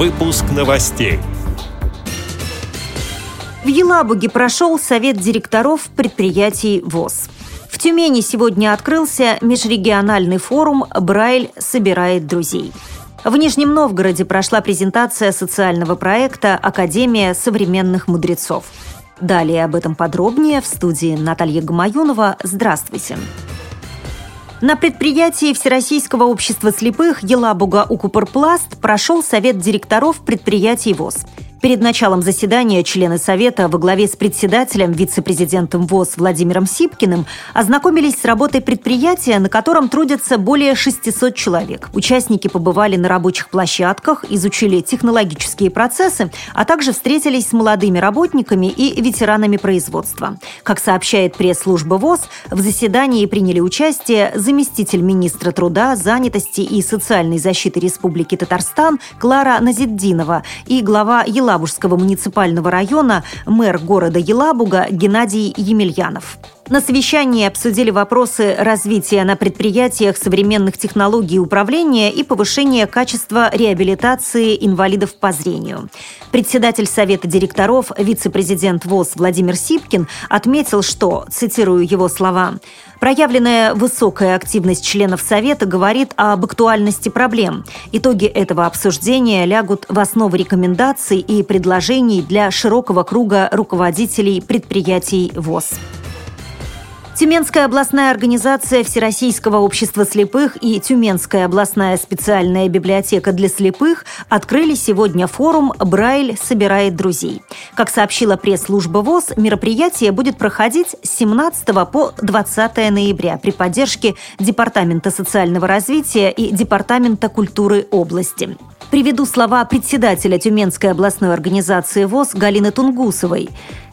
Выпуск новостей. В Елабуге прошел совет директоров предприятий ВОЗ. В Тюмени сегодня открылся межрегиональный форум «Брайль собирает друзей». В Нижнем Новгороде прошла презентация социального проекта «Академия современных мудрецов». Далее об этом подробнее в студии Наталья Гамаюнова. Здравствуйте. На предприятии Всероссийского общества слепых Елабуга Укупорпласт прошел совет директоров предприятий ВОЗ – Перед началом заседания члены Совета во главе с председателем, вице-президентом ВОЗ Владимиром Сипкиным ознакомились с работой предприятия, на котором трудятся более 600 человек. Участники побывали на рабочих площадках, изучили технологические процессы, а также встретились с молодыми работниками и ветеранами производства. Как сообщает пресс-служба ВОЗ, в заседании приняли участие заместитель министра труда, занятости и социальной защиты Республики Татарстан Клара Назиддинова и глава Елабуги Елабужского муниципального района мэр города Елабуга Геннадий Емельянов. На совещании обсудили вопросы развития на предприятиях современных технологий управления и повышения качества реабилитации инвалидов по зрению. Председатель Совета директоров, вице-президент ВОЗ Владимир Сипкин отметил, что, цитирую его слова, Проявленная высокая активность членов Совета говорит об актуальности проблем. Итоги этого обсуждения лягут в основу рекомендаций и предложений для широкого круга руководителей предприятий ВОЗ. Тюменская областная организация Всероссийского общества слепых и Тюменская областная специальная библиотека для слепых открыли сегодня форум «Брайль собирает друзей». Как сообщила пресс-служба ВОЗ, мероприятие будет проходить с 17 по 20 ноября при поддержке Департамента социального развития и Департамента культуры области. Приведу слова председателя Тюменской областной организации ВОЗ Галины Тунгусовой.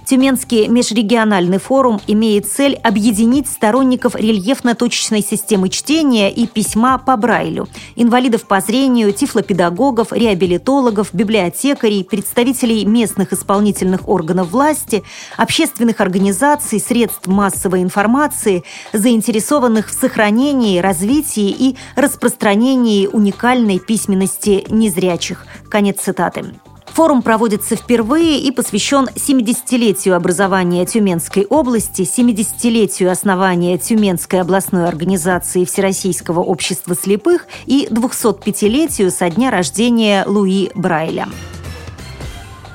Тюменский межрегиональный форум имеет цель объединить сторонников рельефно-точечной системы чтения и письма по Брайлю, инвалидов по зрению, тифлопедагогов, реабилитологов, библиотекарей, представителей местных исполнительных органов власти, общественных организаций, средств массовой информации, заинтересованных в сохранении, развитии и распространении уникальной письменности незрячих. Конец цитаты. Форум проводится впервые и посвящен 70-летию образования Тюменской области, 70-летию основания Тюменской областной организации Всероссийского общества слепых и 205-летию со дня рождения Луи Брайля.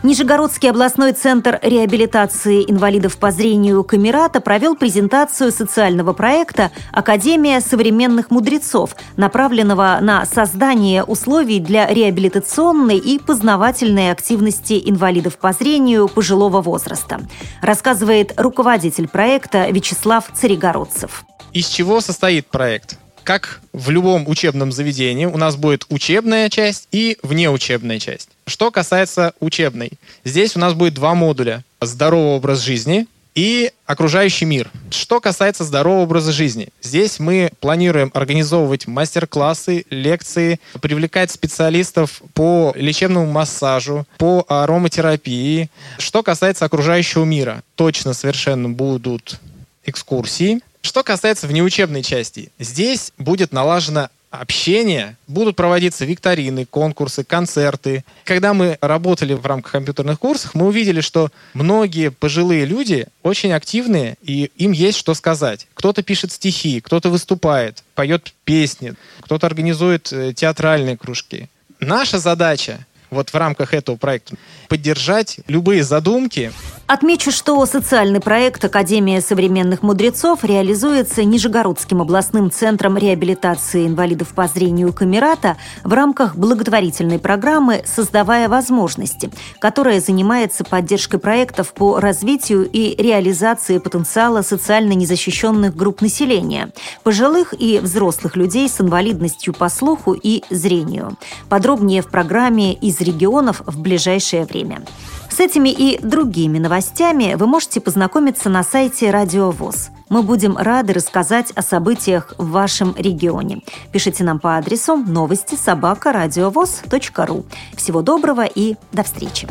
Нижегородский областной центр реабилитации инвалидов по зрению Камерата провел презентацию социального проекта «Академия современных мудрецов», направленного на создание условий для реабилитационной и познавательной активности инвалидов по зрению пожилого возраста, рассказывает руководитель проекта Вячеслав Царегородцев. Из чего состоит проект? Как в любом учебном заведении, у нас будет учебная часть и внеучебная часть. Что касается учебной, здесь у нас будет два модуля. Здоровый образ жизни и окружающий мир. Что касается здорового образа жизни, здесь мы планируем организовывать мастер-классы, лекции, привлекать специалистов по лечебному массажу, по ароматерапии. Что касается окружающего мира, точно совершенно будут экскурсии, что касается внеучебной части, здесь будет налажено общение, будут проводиться викторины, конкурсы, концерты. Когда мы работали в рамках компьютерных курсов, мы увидели, что многие пожилые люди очень активные, и им есть что сказать. Кто-то пишет стихи, кто-то выступает, поет песни, кто-то организует э, театральные кружки. Наша задача вот в рамках этого проекта поддержать любые задумки, Отмечу, что социальный проект «Академия современных мудрецов» реализуется Нижегородским областным центром реабилитации инвалидов по зрению Камерата в рамках благотворительной программы «Создавая возможности», которая занимается поддержкой проектов по развитию и реализации потенциала социально незащищенных групп населения, пожилых и взрослых людей с инвалидностью по слуху и зрению. Подробнее в программе «Из регионов» в ближайшее время. С этими и другими новостями вы можете познакомиться на сайте Радио ВОЗ. Мы будем рады рассказать о событиях в вашем регионе. Пишите нам по адресу новости собака ру. Всего доброго и до встречи!